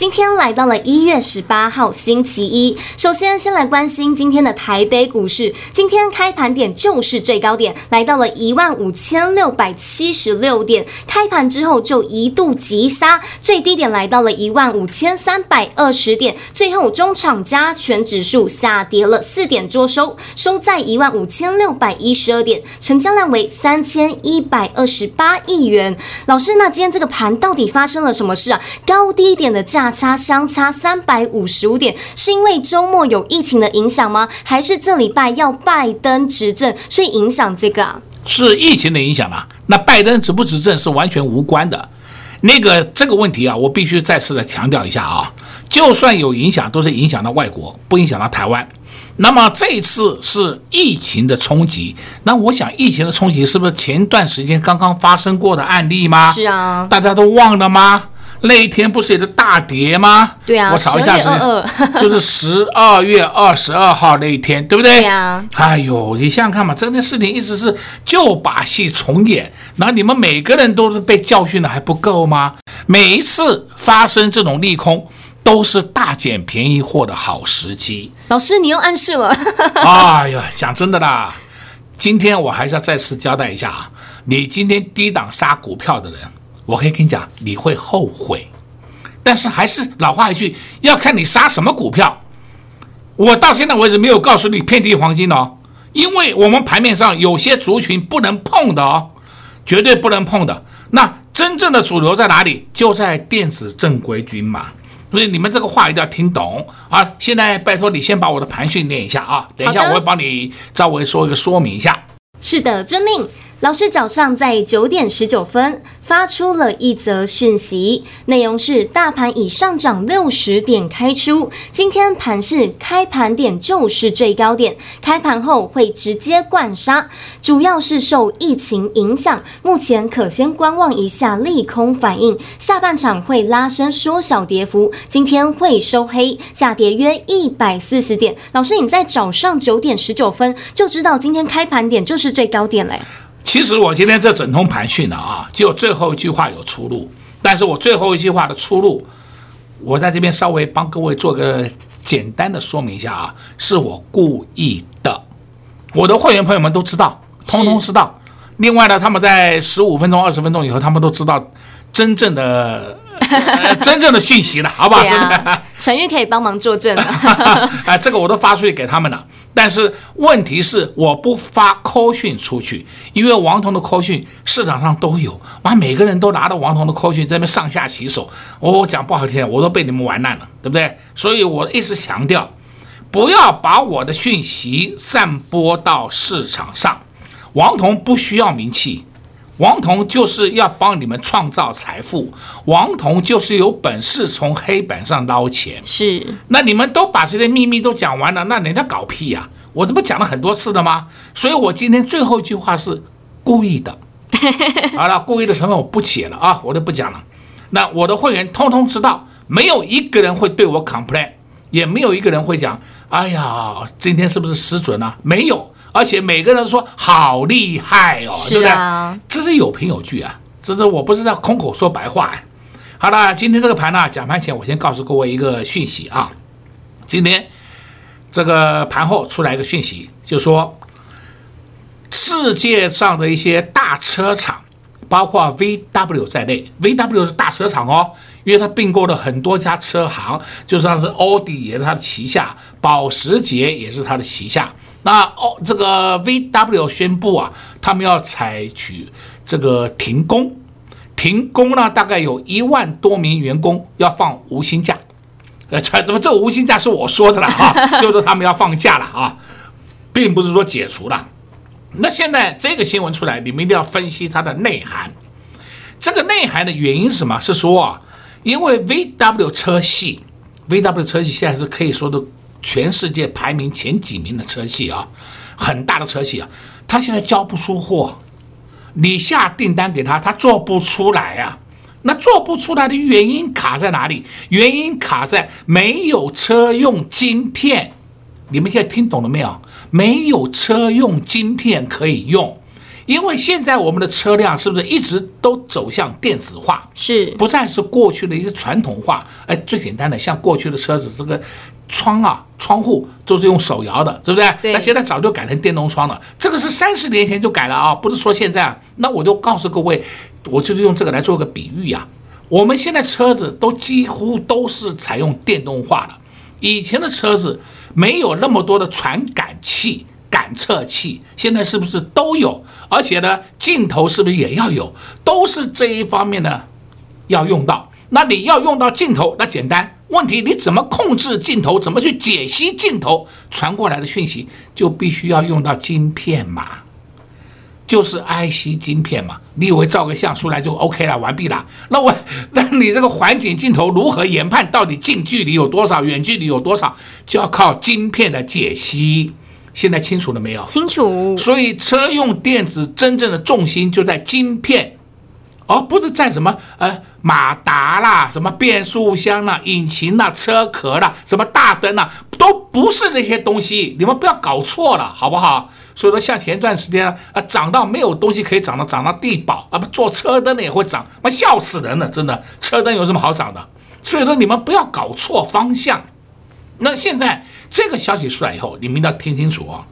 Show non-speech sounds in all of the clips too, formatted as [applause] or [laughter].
今天来到了一月十八号星期一，首先先来关心今天的台北股市。今天开盘点就是最高点，来到了一万五千六百七十六点，开盘之后就一度急杀，最低点来到了一万五千三百二十点，最后中场加权指数下跌了四点，作收收在一万五千六百一十二点，成交量为三千一百二十八亿元。老师，那今天这个盘到底发生了什么事啊？高低点的价。差相差三百五十五点，是因为周末有疫情的影响吗？还是这礼拜要拜登执政，所以影响这个啊？是疫情的影响啊。那拜登执不执政是完全无关的。那个这个问题啊，我必须再次的强调一下啊，就算有影响，都是影响到外国，不影响到台湾。那么这一次是疫情的冲击，那我想疫情的冲击是不是前段时间刚刚发生过的案例吗？是啊，大家都忘了吗？那一天不是也是大跌吗？对啊，我查一下是，[laughs] 就是十二月二十二号那一天，对不对？对啊。哎呦，你想想看嘛，这件事情一直是旧把戏重演，那你们每个人都是被教训的还不够吗？每一次发生这种利空，都是大捡便宜货的好时机。老师，你又暗示了。[laughs] [laughs] 哎呀，讲真的啦，今天我还是要再次交代一下啊，你今天低档杀股票的人。我可以跟你讲，你会后悔，但是还是老话一句，要看你杀什么股票。我到现在为止没有告诉你遍地黄金哦，因为我们盘面上有些族群不能碰的哦，绝对不能碰的。那真正的主流在哪里？就在电子正规军嘛。所以你们这个话一定要听懂啊！现在拜托你先把我的盘训练一下啊，等一下我会帮你稍微说一个说明一下。是的，遵命。老师早上在九点十九分发出了一则讯息，内容是大盘已上涨六十点开出，今天盘势开盘点就是最高点，开盘后会直接灌杀，主要是受疫情影响，目前可先观望一下利空反应，下半场会拉升缩小跌幅，今天会收黑，下跌约一百四十点。老师，你在早上九点十九分就知道今天开盘点就是最高点嘞。其实我今天这整通盘训的啊，就最后一句话有出入，但是我最后一句话的出入，我在这边稍微帮各位做个简单的说明一下啊，是我故意的，我的会员朋友们都知道，通通知道。另外呢，他们在十五分钟、二十分钟以后，他们都知道真正的、[laughs] 呃、真正的讯息了，好不好？啊、陈玉可以帮忙作证的。啊，[laughs] 这个我都发出去给他们了。但是问题是，我不发 call 讯出去，因为王彤的 call 讯市场上都有，哇，每个人都拿到王彤的 call 讯在那边上下其手。我讲不好听，我都被你们玩烂了，对不对？所以我一直强调，不要把我的讯息散播到市场上。王彤不需要名气，王彤就是要帮你们创造财富，王彤就是有本事从黑板上捞钱。是，那你们都把这些秘密都讲完了，那人家搞屁呀、啊？我这不讲了很多次的吗？所以我今天最后一句话是故意的。[laughs] 好了，故意的成分我不写了啊，我就不讲了。那我的会员通通知道，没有一个人会对我 complain，也没有一个人会讲，哎呀，今天是不是失准啊？没有。而且每个人说好厉害哦，对不对？这是有凭有据啊，这是我不是在空口说白话哎。好了，今天这个盘呢，讲盘前我先告诉各位一个讯息啊，今天这个盘后出来一个讯息，就说世界上的一些大车厂，包括 VW 在内，VW 是大车厂哦，因为它并购了很多家车行，就算是奥迪也是它的旗下，保时捷也是它的旗下。那哦，这个 VW 宣布啊，他们要采取这个停工，停工呢，大概有一万多名员工要放无薪假，呃，这怎么这个无薪假是我说的了啊？[laughs] 就是他们要放假了啊，并不是说解除了。那现在这个新闻出来，你们一定要分析它的内涵。这个内涵的原因是什么？是说啊，因为 VW 车系，VW 车系现在是可以说的全世界排名前几名的车系啊，很大的车系啊，他现在交不出货，你下订单给他，他做不出来啊。那做不出来的原因卡在哪里？原因卡在没有车用晶片。你们现在听懂了没有？没有车用晶片可以用，因为现在我们的车辆是不是一直都走向电子化？是，不再是过去的一些传统化。哎，最简单的，像过去的车子，这个窗啊、窗户都是用手摇的，对不对？对。那现在早就改成电动窗了，这个是三十年前就改了啊，不是说现在。那我就告诉各位，我就是用这个来做个比喻呀。我们现在车子都几乎都是采用电动化的，以前的车子。没有那么多的传感器、感测器，现在是不是都有？而且呢，镜头是不是也要有？都是这一方面呢，要用到。那你要用到镜头，那简单。问题你怎么控制镜头？怎么去解析镜头传过来的讯息？就必须要用到晶片嘛。就是 IC 晶片嘛，你以为照个相出来就 OK 了，完毕了？那我，[laughs] 那你这个环景镜头如何研判到底近距离有多少，远距离有多少，就要靠晶片的解析。现在清楚了没有？清楚。所以车用电子真正的重心就在晶片，而不是在什么呃马达啦、什么变速箱啦、引擎啦、车壳啦、什么大灯啦，都不是那些东西。你们不要搞错了，好不好？所以说，像前段时间啊，涨到没有东西可以涨了，涨到地保啊，不做车灯的也会涨，妈笑死人了，真的，车灯有什么好涨的？所以说你们不要搞错方向。那现在这个消息出来以后，你们一定要听清楚啊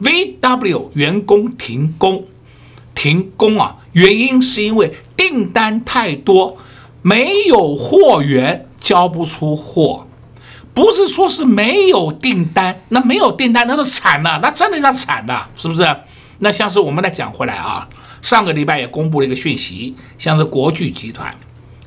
，VW 员工停工，停工啊，原因是因为订单太多，没有货源，交不出货。不是说是没有订单，那没有订单，那都惨了，那真的要惨了，是不是？那像是我们来讲回来啊，上个礼拜也公布了一个讯息，像是国巨集团，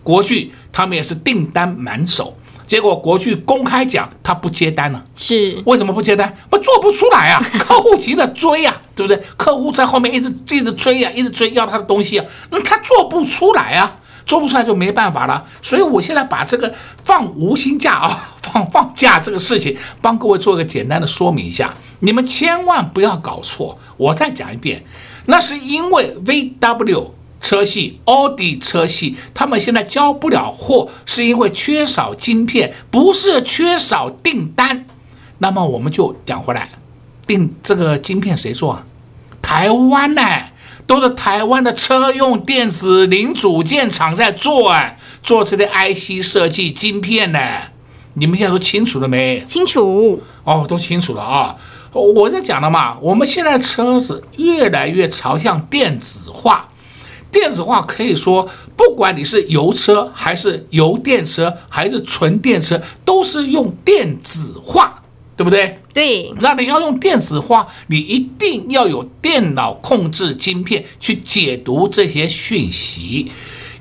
国巨他们也是订单满手，结果国巨公开讲他不接单了，是为什么不接单？不做不出来啊，[laughs] 客户急着追呀、啊，对不对？客户在后面一直一直追呀、啊，一直追要他的东西啊，那他做不出来啊。做不出来就没办法了，所以我现在把这个放无薪假啊，[laughs] 放放假这个事情，帮各位做一个简单的说明一下，你们千万不要搞错。我再讲一遍，那是因为 VW 车系、奥迪车系，他们现在交不了货，是因为缺少晶片，不是缺少订单。那么我们就讲回来，订这个晶片谁做啊？台湾呢？都是台湾的车用电子零组件厂在做哎，做这些 IC 设计晶片呢。你们现在都清楚了没？清楚哦，都清楚了啊。我在讲了嘛，我们现在车子越来越朝向电子化，电子化可以说，不管你是油车还是油电车还是纯电车，都是用电子化。对不对？对，那你要用电子化，你一定要有电脑控制晶片去解读这些讯息，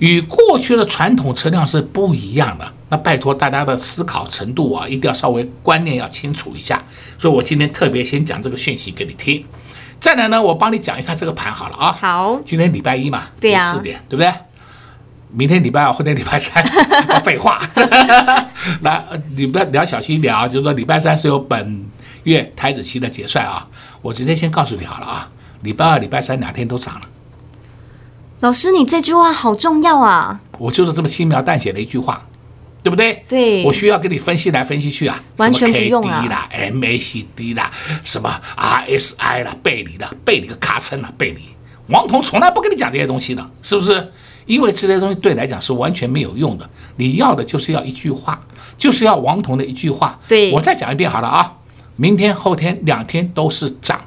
与过去的传统车辆是不一样的。那拜托大家的思考程度啊，一定要稍微观念要清楚一下。所以我今天特别先讲这个讯息给你听。再来呢，我帮你讲一下这个盘好了啊。好，今天礼拜一嘛，对呀，四点，对不对？明天礼拜二，后天礼拜三，[laughs] 废话。[laughs] 来你不要你要小心一点啊，就是说礼拜三是有本月台子期的结算啊。我直接先告诉你好了啊，礼拜二、礼拜三两天都涨了。老师，你这句话好重要啊！我就是这么轻描淡写的一句话，对不对？对。我需要给你分析来分析去啊，完全不用啊。KD 啦、MACD 啦，什么 RSI 啦，背离的，背离个咔称啦，背离。王彤从来不跟你讲这些东西的，是不是？因为这些东西对你来讲是完全没有用的，你要的就是要一句话，就是要王彤的一句话。对，我再讲一遍好了啊，明天后天两天都是涨，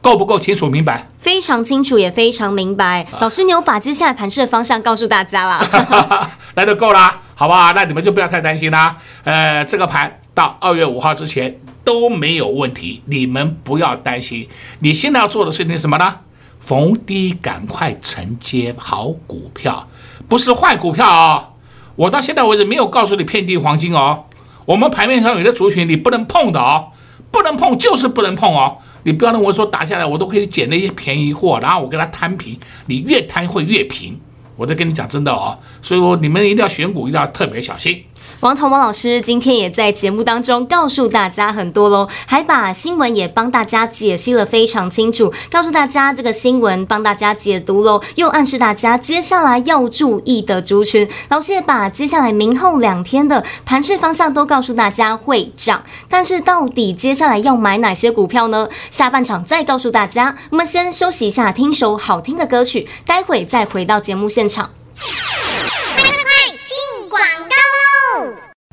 够不够清楚明白？非常清楚，也非常明白。老师，你有把接下来盘势的方向告诉大家了，[laughs] 那就够了，好不好？那你们就不要太担心啦。呃，这个盘到二月五号之前都没有问题，你们不要担心。你现在要做的事情是什么呢？逢低赶快承接好股票，不是坏股票哦。我到现在为止没有告诉你遍地黄金哦。我们盘面上有的族群你不能碰的哦，不能碰就是不能碰哦。你不要认为说打下来我都可以捡那些便宜货，然后我跟他摊平，你越摊会越平。我在跟你讲真的哦，所以说你们一定要选股，一定要特别小心。王彤王老师今天也在节目当中告诉大家很多喽，还把新闻也帮大家解析了非常清楚，告诉大家这个新闻帮大家解读喽，又暗示大家接下来要注意的族群。老师也把接下来明后两天的盘势方向都告诉大家会涨，但是到底接下来要买哪些股票呢？下半场再告诉大家。我们先休息一下，听首好听的歌曲，待会再回到节目现场。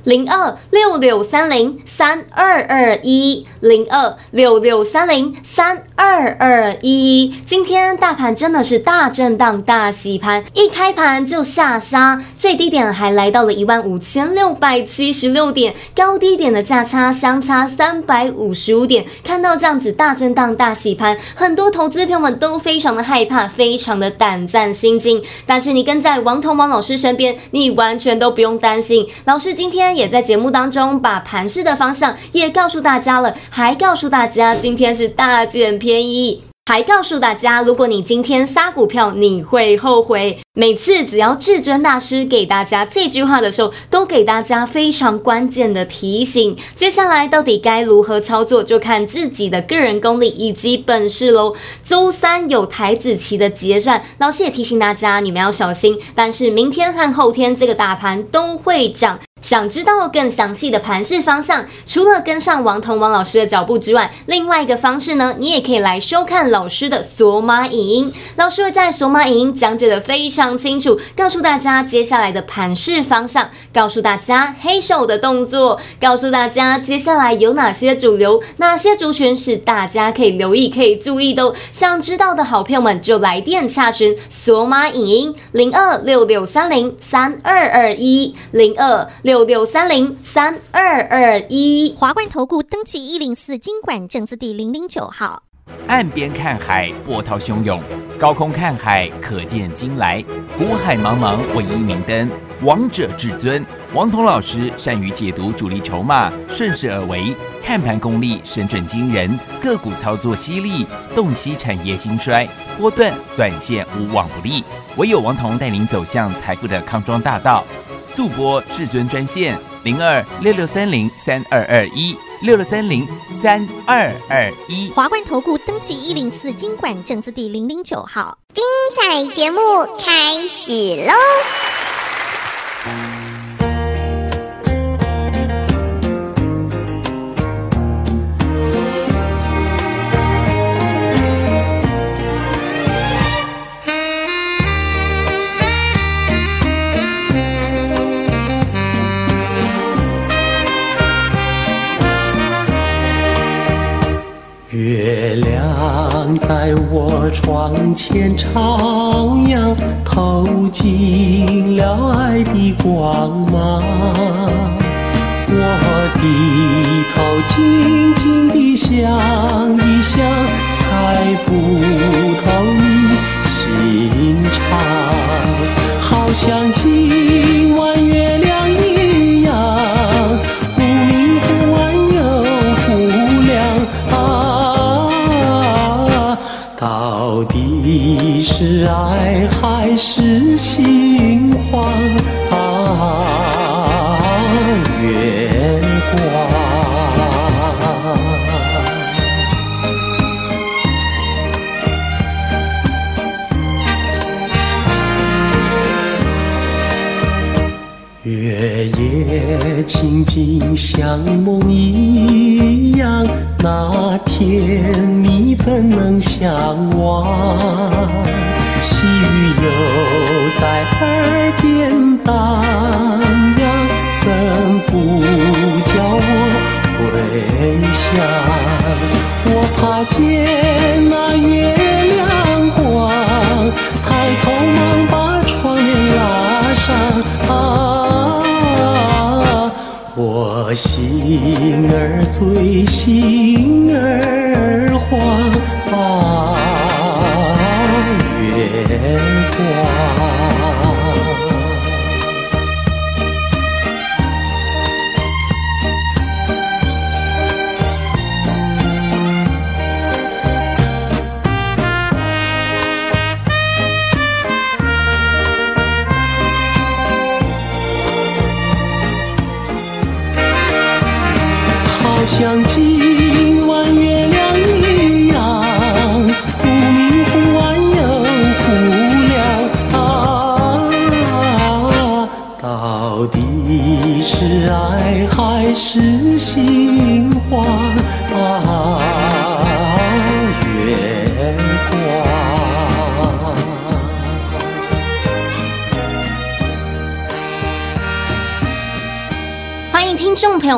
零二六六三零三二二一，零二六六三零三二二一。今天大盘真的是大震荡、大洗盘，一开盘就下杀，最低点还来到了一万五千六百七十六点，高低点的价差相差三百五十五点。看到这样子大震荡、大洗盘，很多投资朋友们都非常的害怕，非常的胆战心惊。但是你跟在王彤王老师身边，你完全都不用担心。老师今天。也在节目当中把盘势的方向也告诉大家了，还告诉大家今天是大捡便宜，还告诉大家，如果你今天杀股票，你会后悔。每次只要至尊大师给大家这句话的时候，都给大家非常关键的提醒。接下来到底该如何操作，就看自己的个人功力以及本事喽。周三有台子棋的结算，老师也提醒大家，你们要小心。但是明天和后天这个大盘都会涨。想知道更详细的盘势方向，除了跟上王彤王老师的脚步之外，另外一个方式呢，你也可以来收看老师的索马影音。老师会在索马影音讲解的非常清楚，告诉大家接下来的盘势方向，告诉大家黑手的动作，告诉大家接下来有哪些主流，哪些族群是大家可以留意、可以注意的。哦想知道的好朋友们就来电洽询索马影音零二六六三零三二二一零二六。六六三零三二二一，华冠投顾登记一零四经管证字第零零九号。岸边看海，波涛汹涌；高空看海，可见金来。股海茫茫，唯一明灯。王者至尊，王彤老师善于解读主力筹码，顺势而为，看盘功力神准惊人，个股操作犀利，洞悉产业兴衰，波段短线无往不利。唯有王彤带领走向财富的康庄大道。速播至尊专线零二六六三零三二二一六六三零三二二一，华冠投顾登记一零四经管证字第零零九号，精彩节目开始喽！窗前朝阳，透进了爱的光芒。我低头静静地想一想，猜不透静静像梦一样，那天你怎能相忘？细雨又在耳边荡漾，怎不叫我回想？我怕见那月我心儿醉，心儿慌啊！月光。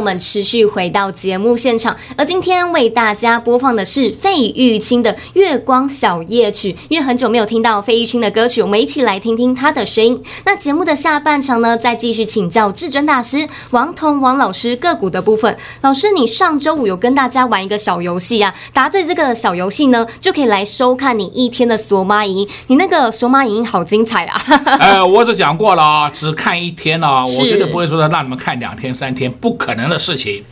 们持续回到节目现场，而今天为大家播放的是费玉清的《月光小夜曲》。因为很久没有听到费玉清的歌曲，我们一起来听听他的声音。那节目的下半场呢，再继续请教至尊大师王彤王老师个股的部分。老师，你上周五有跟大家玩一个小游戏啊？答对这个小游戏呢，就可以来收看你一天的索马影音。你那个索马影音好精彩啊！[laughs] 呃，我只讲过了啊，只看一天了，是我绝对不会说让你们看两天三天。不可能事情，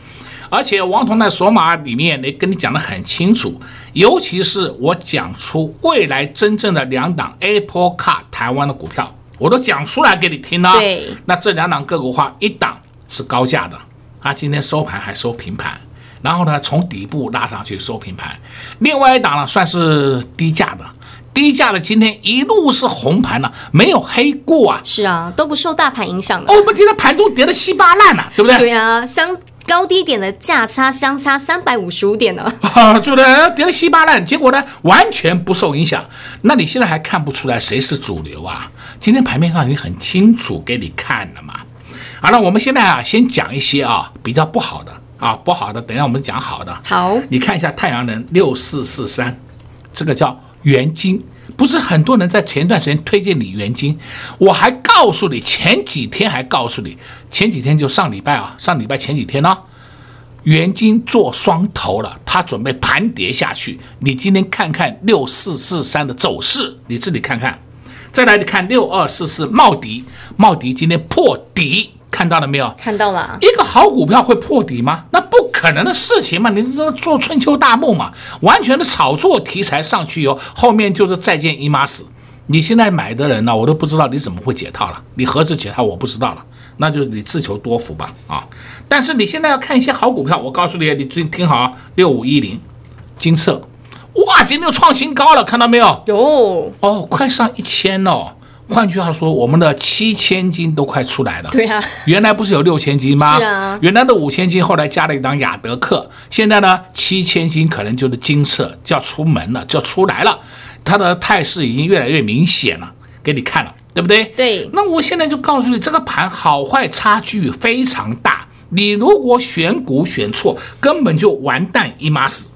而且王彤在索马里面，也跟你讲得很清楚，尤其是我讲出未来真正的两档 Apple Car 台湾的股票，我都讲出来给你听了。对，那这两档个股话，一档是高价的，啊，今天收盘还收平盘，然后呢，从底部拉上去收平盘，另外一档呢，算是低价的。低价的今天一路是红盘了，没有黑过啊。是啊，都不受大盘影响的。哦，我们今天盘中跌得稀巴烂了，对不对？对啊，相高低点的价差相差三百五十五点呢。[laughs] 啊，对的，跌得稀巴烂，结果呢，完全不受影响。那你现在还看不出来谁是主流啊？今天盘面上已经很清楚给你看了嘛。好了，我们现在啊，先讲一些啊比较不好的啊，不好的，等一下我们讲好的。好，你看一下太阳能六四四三，这个叫。元金不是很多人在前段时间推荐你元金，我还告诉你前几天还告诉你前几天就上礼拜啊，上礼拜前几天呢、啊，元金做双头了，它准备盘跌下去。你今天看看六四四三的走势，你自己看看。再来你看六二四四茂迪，茂迪今天破底。看到了没有？看到了。一个好股票会破底吗？那不可能的事情嘛！你这做春秋大梦嘛，完全的炒作题材上去以后，后面就是再见姨妈死。你现在买的人呢，我都不知道你怎么会解套了。你何时解套，我不知道了。那就是你自求多福吧啊！但是你现在要看一些好股票，我告诉你，你最近听好啊，六五一零，金色，哇，今天又创新高了，看到没有？有哦，快上一千了。换句话说，我们的七千斤都快出来了。对啊，原来不是有六千金吗？是啊，原来的五千斤后来加了一档雅德克，现在呢七千斤可能就是金色，就要出门了，就要出来了。它的态势已经越来越明显了，给你看了，对不对？对。那我现在就告诉你，这个盘好坏差距非常大，你如果选股选错，根本就完蛋一妈死。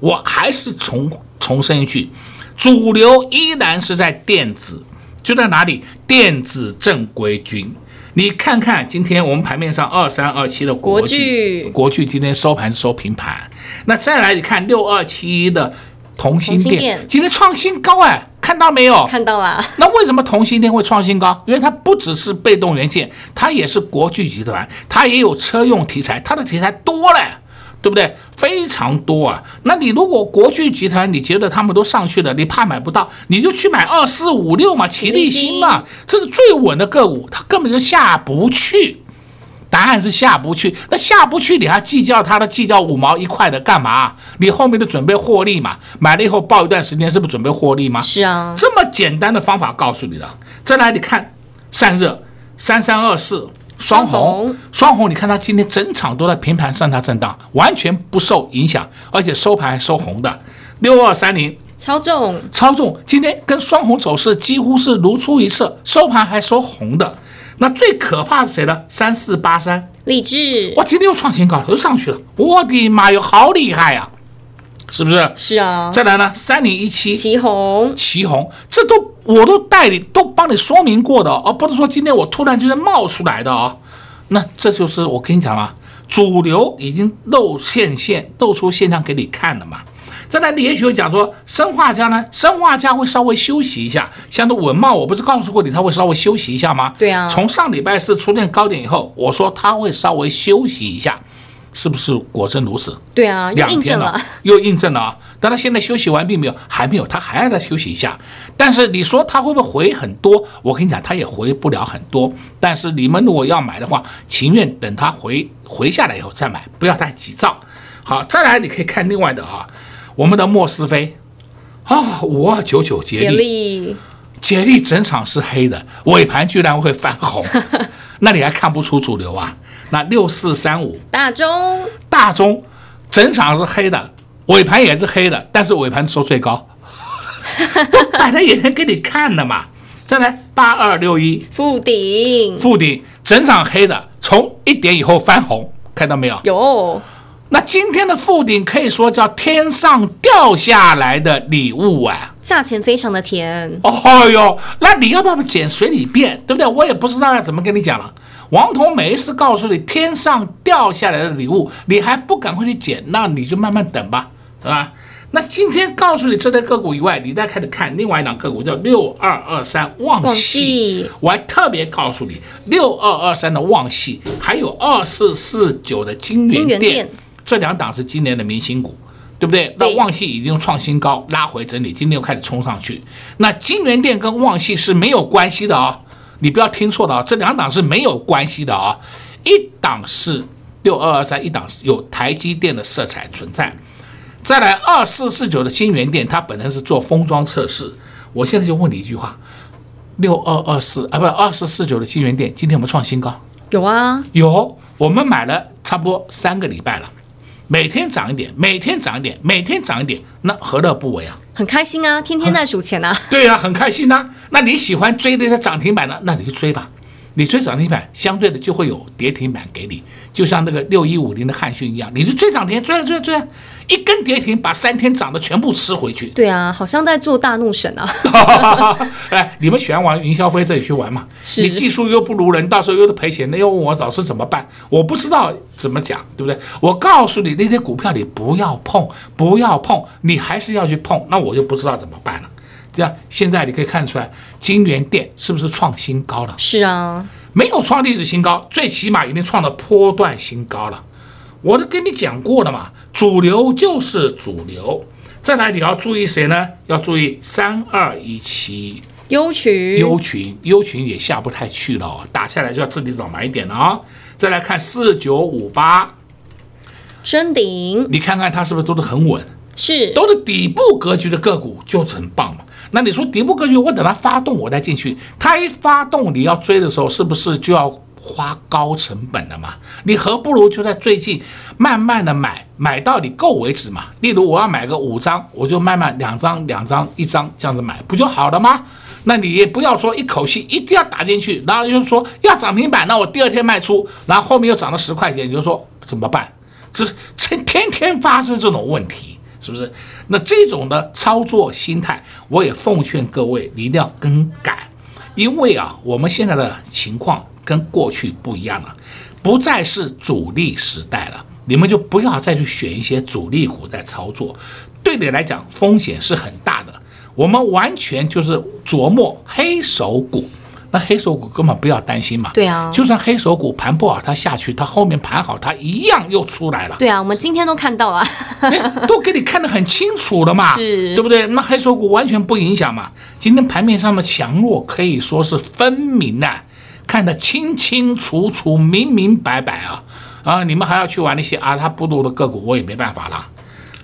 我还是重重申一句，主流依然是在电子。就在哪里？电子正规军，你看看今天我们盘面上二三二七的国巨，国巨今天收盘收平盘。那再来，你看六二七一的同心电，今天创新高哎，看到没有？看到了。那为什么同心电会创新高？因为它不只是被动元件，它也是国巨集团，它也有车用题材，它的题材多了。对不对？非常多啊！那你如果国巨集团，你觉得他们都上去了，你怕买不到，你就去买二四五六嘛，齐力新嘛，这是最稳的个股，它根本就下不去。答案是下不去。那下不去，你还计较它的计较五毛一块的干嘛？你后面的准备获利嘛，买了以后抱一段时间，是不是准备获利吗？是啊，这么简单的方法告诉你的。再来，你看散热三三二四。双红，双红，你看它今天整场都在平盘上下震荡，完全不受影响，而且收盘还收红的。六二三零，超重，超重，今天跟双红走势几乎是如出一辙，收盘还收红的。那最可怕是谁呢？三四八三，力智，哇，今天又创新高了，又上去了，我的妈哟，好厉害呀、啊！是不是？是啊。再来呢？三零一七，奇红，奇红，这都我都带你都帮你说明过的，而不是说今天我突然就在冒出来的啊。那这就是我跟你讲啊，主流已经露现现露出现象给你看了嘛。再来，你也许会讲说，生化家呢？生化家会稍微休息一下，像那文茂，我不是告诉过你他会稍微休息一下吗？对啊。从上礼拜四出现高点以后，我说他会稍微休息一下。是不是果真如此？对啊，又印证了，[laughs] 又印证了啊！但他现在休息完并没有，还没有，他还要再休息一下。但是你说他会不会回很多？我跟你讲，他也回不了很多。但是你们如果要买的话，情愿等他回回下来以后再买，不要太急躁。好，再来你可以看另外的啊，我们的莫斯菲啊，五二九九捷捷力，接力整场是黑的，尾盘居然会翻红，[laughs] 那你还看不出主流啊？那六四三五大中大中整场是黑的，尾盘也是黑的，但是尾盘收最高，[laughs] 都摆在眼前给你看的嘛。再来八二六一富鼎富鼎整场黑的，从一点以后翻红，看到没有？有那今天的富鼎可以说叫天上掉下来的礼物啊！价钱非常的甜，哦哟，那你要不要捡随你便，对不对？我也不知道要怎么跟你讲了。王彤每一次告诉你天上掉下来的礼物，你还不赶快去捡，那你就慢慢等吧，是吧？那今天告诉你这类个股以外，你再开始看另外一档个股叫六二二三旺旺矽矽，我还特别告诉你六二二三的旺系，还有二四四九的金金源店，这两档是今年的明星股。对不对？那对旺系已经创新高，拉回整理，今天又开始冲上去。那金源店跟旺系是没有关系的啊、哦，你不要听错了啊，这两档是没有关系的啊、哦。一档是六二二三，一档有台积电的色彩存在。再来二四四九的金源电，它本身是做封装测试。我现在就问你一句话：六二二四啊，不二四四九的金源电，今天有没有创新高？有啊，有，我们买了差不多三个礼拜了。每天涨一点，每天涨一点，每天涨一点，那何乐不为啊？很开心啊，天天在数钱啊。[laughs] 对、啊，很开心呐、那你喜欢追那个涨停板的，那你就追吧。你追涨停板，相对的就会有跌停板给你，就像那个六一五零的汉讯一样，你就追涨停，追啊追啊追啊，一根跌停把三天涨的全部吃回去。对啊，好像在做大怒神啊。[laughs] 哎，你们喜欢玩云霄飞车也去玩嘛？你技术又不如人，到时候又得赔钱，那又问我老师怎么办？我不知道怎么讲，对不对？我告诉你，那些股票你不要碰，不要碰，你还是要去碰，那我就不知道怎么办了。这样，现在你可以看出来，金源店是不是创新高了？是啊，没有创历史新高，最起码已经创了波段新高了。我都跟你讲过了嘛，主流就是主流。再来，你要注意谁呢？要注意三二一七优群，优群，优群也下不太去了哦，打下来就要自己找买一点了啊、哦。再来看四九五八，升顶，你看看它是不是都是很稳？是，都是底部格局的个股，就是很棒嘛。那你说底部格局，我等它发动我再进去，它一发动你要追的时候，是不是就要花高成本了嘛？你何不如就在最近慢慢的买，买到你够为止嘛。例如我要买个五张，我就慢慢两张、两张、一张这样子买，不就好了吗？那你也不要说一口气一定要打进去，然后就是说要涨停板，那我第二天卖出，然后后面又涨了十块钱，你就说怎么办？这天天天发生这种问题。是不是？那这种的操作心态，我也奉劝各位，你一定要更改，因为啊，我们现在的情况跟过去不一样了，不再是主力时代了，你们就不要再去选一些主力股在操作，对你来讲风险是很大的。我们完全就是琢磨黑手股。那黑手股根本不要担心嘛，对啊，就算黑手股盘不好，它下去，它后面盘好，它一样又出来了。对啊，我们今天都看到了，都给你看得很清楚了嘛，是，对不对？那黑手股完全不影响嘛。今天盘面上的强弱可以说是分明呐、啊，看得清清楚楚、明明白白啊啊！你们还要去玩那些啊，它不如的个股，我也没办法了。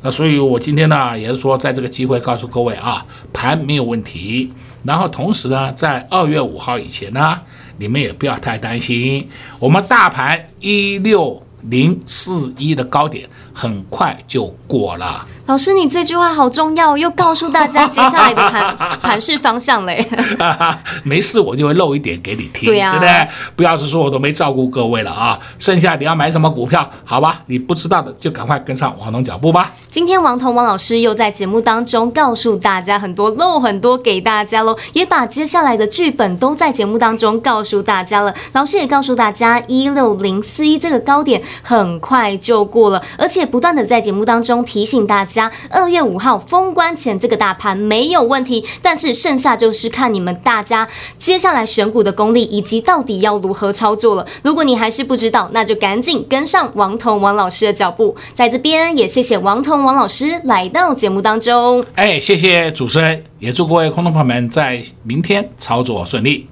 那所以，我今天呢，也是说，在这个机会告诉各位啊，盘没有问题。然后同时呢，在二月五号以前呢，你们也不要太担心，我们大盘一六零四一的高点很快就过了。老师，你这句话好重要，又告诉大家接下来的盘盘势方向嘞。[laughs] 没事，我就会漏一点给你听，对呀、啊，对不对？不要是说我都没照顾各位了啊。剩下你要买什么股票，好吧？你不知道的就赶快跟上王彤脚步吧。今天王彤王老师又在节目当中告诉大家很多漏很多给大家喽，也把接下来的剧本都在节目当中告诉大家了。老师也告诉大家，一六零四一这个高点很快就过了，而且不断的在节目当中提醒大家。二月五号封关前，这个大盘没有问题，但是剩下就是看你们大家接下来选股的功力，以及到底要如何操作了。如果你还是不知道，那就赶紧跟上王彤王老师的脚步。在这边也谢谢王彤王老师来到节目当中。哎，谢谢主持人，也祝各位空头朋友们在明天操作顺利。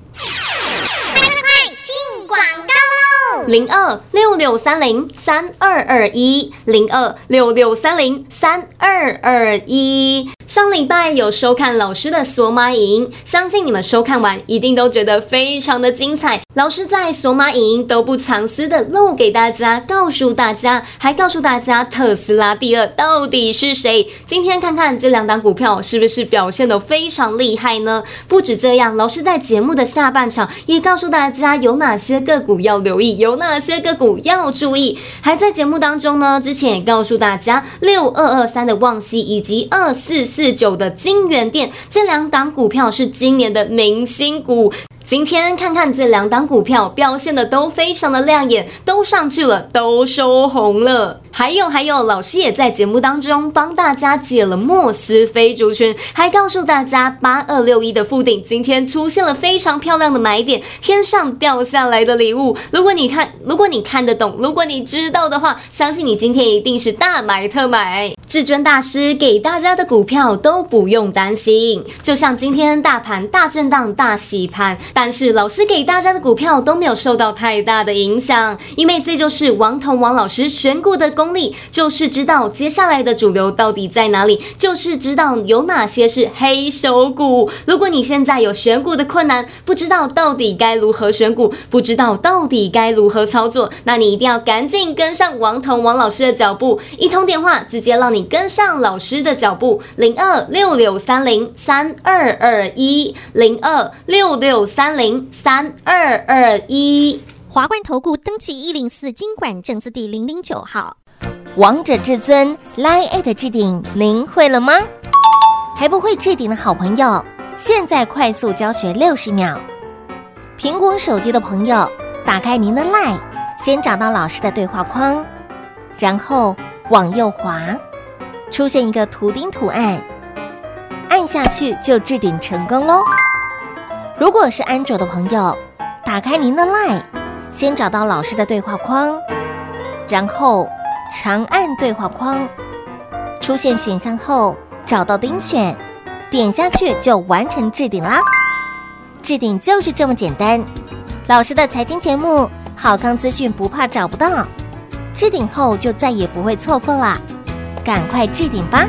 零二六六三零三二二一，零二六六三零三二二一。上礼拜有收看老师的索马影，相信你们收看完一定都觉得非常的精彩。老师在索马影都不藏私的露给大家，告诉大家，还告诉大家特斯拉第二到底是谁。今天看看这两档股票是不是表现的非常厉害呢？不止这样，老师在节目的下半场也告诉大家有哪些个股要留意，有哪些个股要注意。还在节目当中呢，之前也告诉大家六二二三的旺矽以及二四四九的金源店这两档股票是今年的明星股。今天看看这两档股票表现的都非常的亮眼，都上去了，都收红了。还有还有，老师也在节目当中帮大家解了莫斯菲族群，还告诉大家八二六一的附顶今天出现了非常漂亮的买点，天上掉下来的礼物。如果你看，如果你看得懂，如果你知道的话，相信你今天一定是大买特买。至尊大师给大家的股票都不用担心，就像今天大盘大震荡、大洗盘。但是老师给大家的股票都没有受到太大的影响，因为这就是王彤王老师选股的功力，就是知道接下来的主流到底在哪里，就是知道有哪些是黑手股。如果你现在有选股的困难，不知道到底该如何选股，不知道到底该如何操作，那你一定要赶紧跟上王彤王老师的脚步，一通电话直接让你跟上老师的脚步，零二六六三零三二二一，零二六六三。三零三二二一，华冠投顾登记一零四经管证字第零零九号，王者至尊 Line@ 置顶，您会了吗？还不会置顶的好朋友，现在快速教学六十秒。苹果手机的朋友，打开您的 Line，先找到老师的对话框，然后往右滑，出现一个图钉图案，按下去就置顶成功喽。如果是安卓的朋友，打开您的 LINE，先找到老师的对话框，然后长按对话框，出现选项后找到丁选，点下去就完成置顶啦。置顶就是这么简单。老师的财经节目，好康资讯不怕找不到，置顶后就再也不会错过啦，赶快置顶吧。